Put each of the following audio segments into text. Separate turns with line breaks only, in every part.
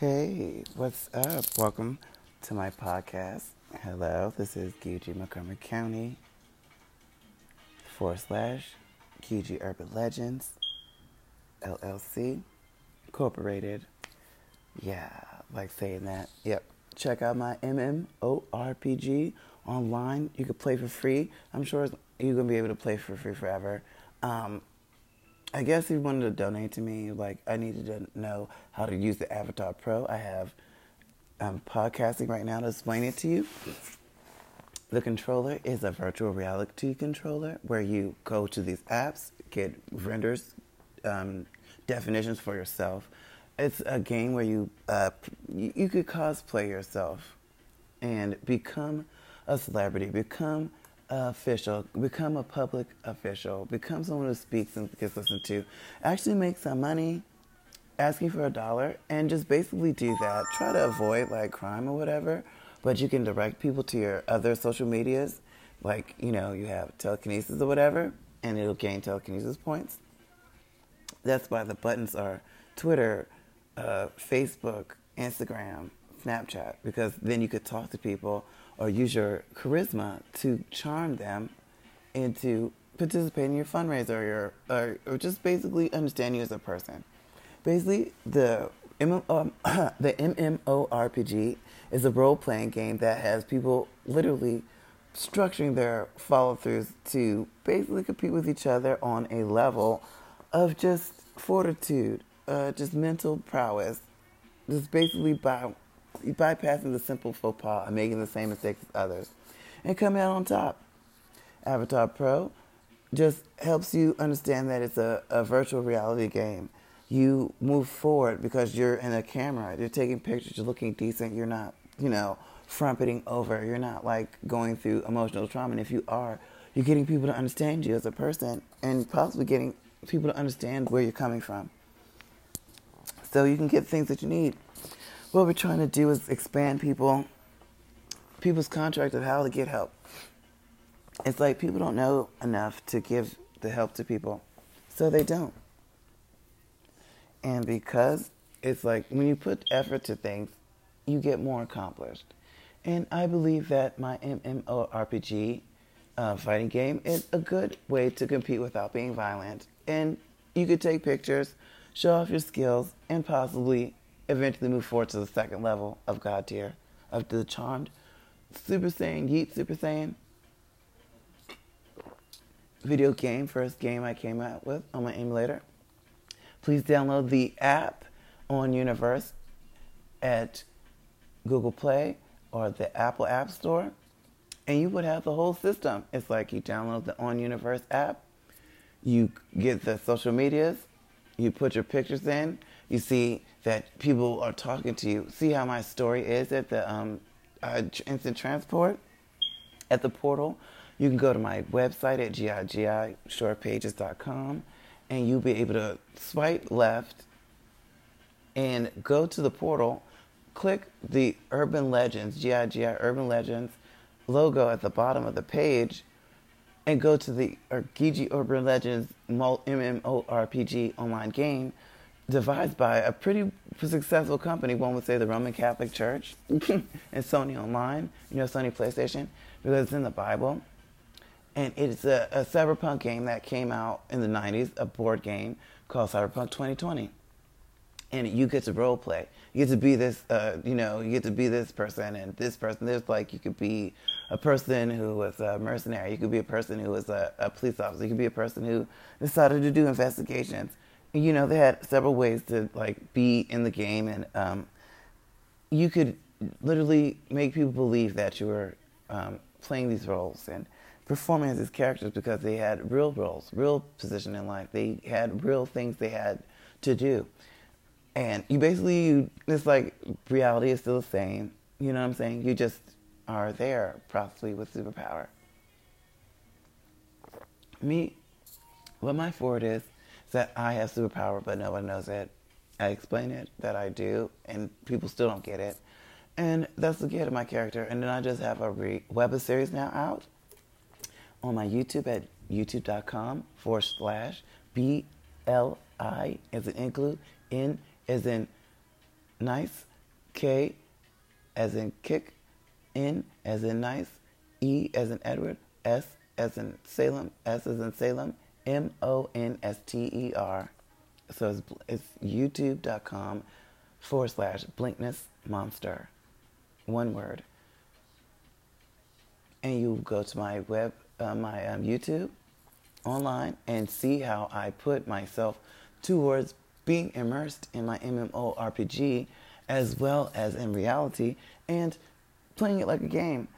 Hey, what's up? Welcome to my podcast. Hello, this is Gigi Montgomery County forward slash Gigi Urban Legends LLC Incorporated. Yeah, like saying that. Yep. Check out my MMORPG online. You can play for free. I'm sure you're gonna be able to play for free forever. Um, I guess if you wanted to donate to me, like I needed to know how to use the Avatar Pro. I have I'm podcasting right now to explain it to you. The controller is a virtual reality controller where you go to these apps, get renders, um, definitions for yourself. It's a game where you, uh, you you could cosplay yourself and become a celebrity, become official, become a public official, become someone who speaks and gets listened to, actually make some money asking for a dollar and just basically do that. Try to avoid like crime or whatever, but you can direct people to your other social medias. Like, you know, you have telekinesis or whatever, and it'll gain telekinesis points. That's why the buttons are Twitter, uh, Facebook, Instagram, Snapchat, because then you could talk to people or use your charisma to charm them into participating in your fundraiser or, your, or, or just basically understand you as a person. Basically, the um, the MMORPG is a role playing game that has people literally structuring their follow throughs to basically compete with each other on a level of just fortitude, uh, just mental prowess, just basically by bypassing the simple faux pas and making the same mistakes as others, and coming out on top. Avatar Pro just helps you understand that it's a, a virtual reality game. You move forward because you're in a camera, you're taking pictures, you're looking decent, you're not, you know, frumpeting over, you're not like going through emotional trauma. And if you are, you're getting people to understand you as a person and possibly getting people to understand where you're coming from. So you can get things that you need what we're trying to do is expand people people's contract of how to get help. It's like people don't know enough to give the help to people, so they don't. And because it's like when you put effort to things, you get more accomplished. And I believe that my MMORPG uh, fighting game is a good way to compete without being violent. And you could take pictures, show off your skills, and possibly eventually move forward to the second level of God tier, of the charmed Super Saiyan, Yeet Super Saiyan video game, first game I came out with on my emulator. Please download the app on Universe at Google Play or the Apple App Store, and you would have the whole system. It's like you download the On Universe app, you get the social medias, you put your pictures in, you see that people are talking to you. See how my story is at the um, uh, instant transport at the portal. You can go to my website at gigishortpages.com and you'll be able to swipe left and go to the portal. Click the Urban Legends, GIGI Urban Legends logo at the bottom of the page and go to the Gigi Urban Legends MMORPG online game devised by a pretty successful company. One would say the Roman Catholic Church and Sony Online, you know, Sony PlayStation, because it's in the Bible. And it's a, a cyberpunk game that came out in the 90s, a board game called Cyberpunk 2020. And you get to role play. You get to be this, uh, you know, you get to be this person and this person. There's like, you could be a person who was a mercenary. You could be a person who was a, a police officer. You could be a person who decided to do investigations you know, they had several ways to like be in the game, and um, you could literally make people believe that you were um, playing these roles and performing as these characters because they had real roles, real position in life. They had real things they had to do, and you basically, you, it's like reality is still the same. You know what I'm saying? You just are there, possibly with superpower. Me, what my forward is that I have superpower, but no one knows it. I explain it that I do, and people still don't get it. And that's the kid of my character. And then I just have a re- web series now out on my YouTube at youtube.com forward slash B L I as in include, N as in nice, K as in kick, N as in nice, E as in Edward, S as in Salem, S as in Salem, M O N S T E R. So it's, it's youtube.com forward slash blinkness monster. One word. And you go to my web, uh, my um, YouTube online and see how I put myself towards being immersed in my MMORPG as well as in reality and playing it like a game.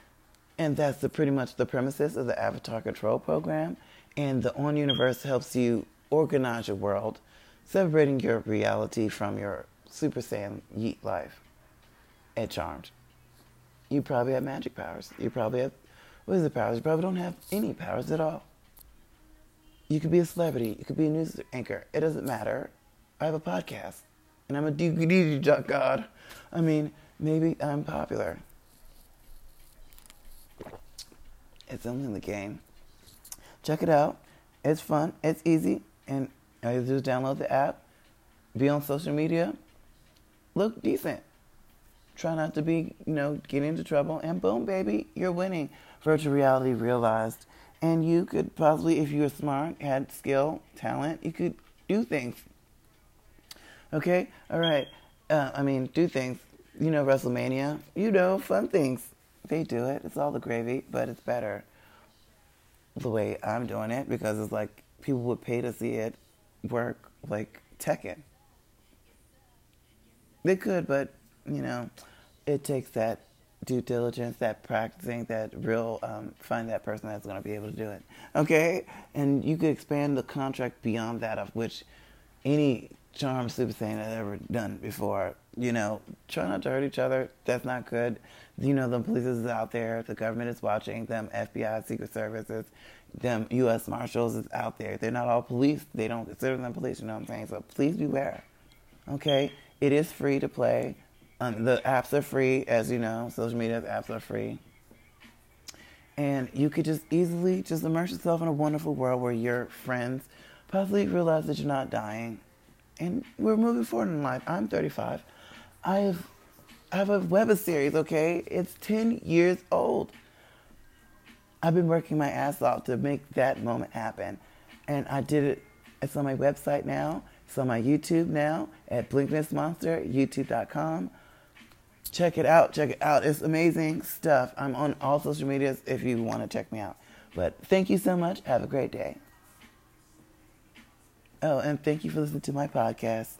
And that's the pretty much the premises of the Avatar Control program. And the On Universe helps you organize your world, separating your reality from your Super Saiyan Yeet life at Charmed. You probably have magic powers. You probably have the powers? You probably don't have any powers at all. You could be a celebrity. You could be a news anchor. It doesn't matter. I have a podcast, and I'm a DVD god. I mean, maybe I'm popular. It's only in the game. Check it out. It's fun. It's easy, and all you do download the app, be on social media, look decent. Try not to be, you know, get into trouble, and boom, baby, you're winning. Virtual reality realized and you could possibly, if you were smart, had skill, talent, you could do things. Okay? All right. Uh, I mean, do things. You know, WrestleMania, you know, fun things. They do it. It's all the gravy, but it's better the way I'm doing it because it's like people would pay to see it work like Tekken. They could, but, you know, it takes that due diligence, that practicing, that real um, find that person that's going to be able to do it. Okay, and you could expand the contract beyond that of which any charm super saiyan has ever done before. You know, try not to hurt each other. That's not good. You know, the police is out there. The government is watching them. FBI, Secret Services, them U.S. Marshals is out there. They're not all police. They don't consider them police. You know what I'm saying? So please beware. Okay, it is free to play. Um, the apps are free, as you know. Social media apps are free. And you could just easily just immerse yourself in a wonderful world where your friends possibly realize that you're not dying. And we're moving forward in life. I'm 35. I have, I have a web series, okay? It's 10 years old. I've been working my ass off to make that moment happen. And I did it. It's on my website now. It's on my YouTube now at Blinkness Monster, youtube.com. Check it out. Check it out. It's amazing stuff. I'm on all social medias if you want to check me out. But thank you so much. Have a great day. Oh, and thank you for listening to my podcast.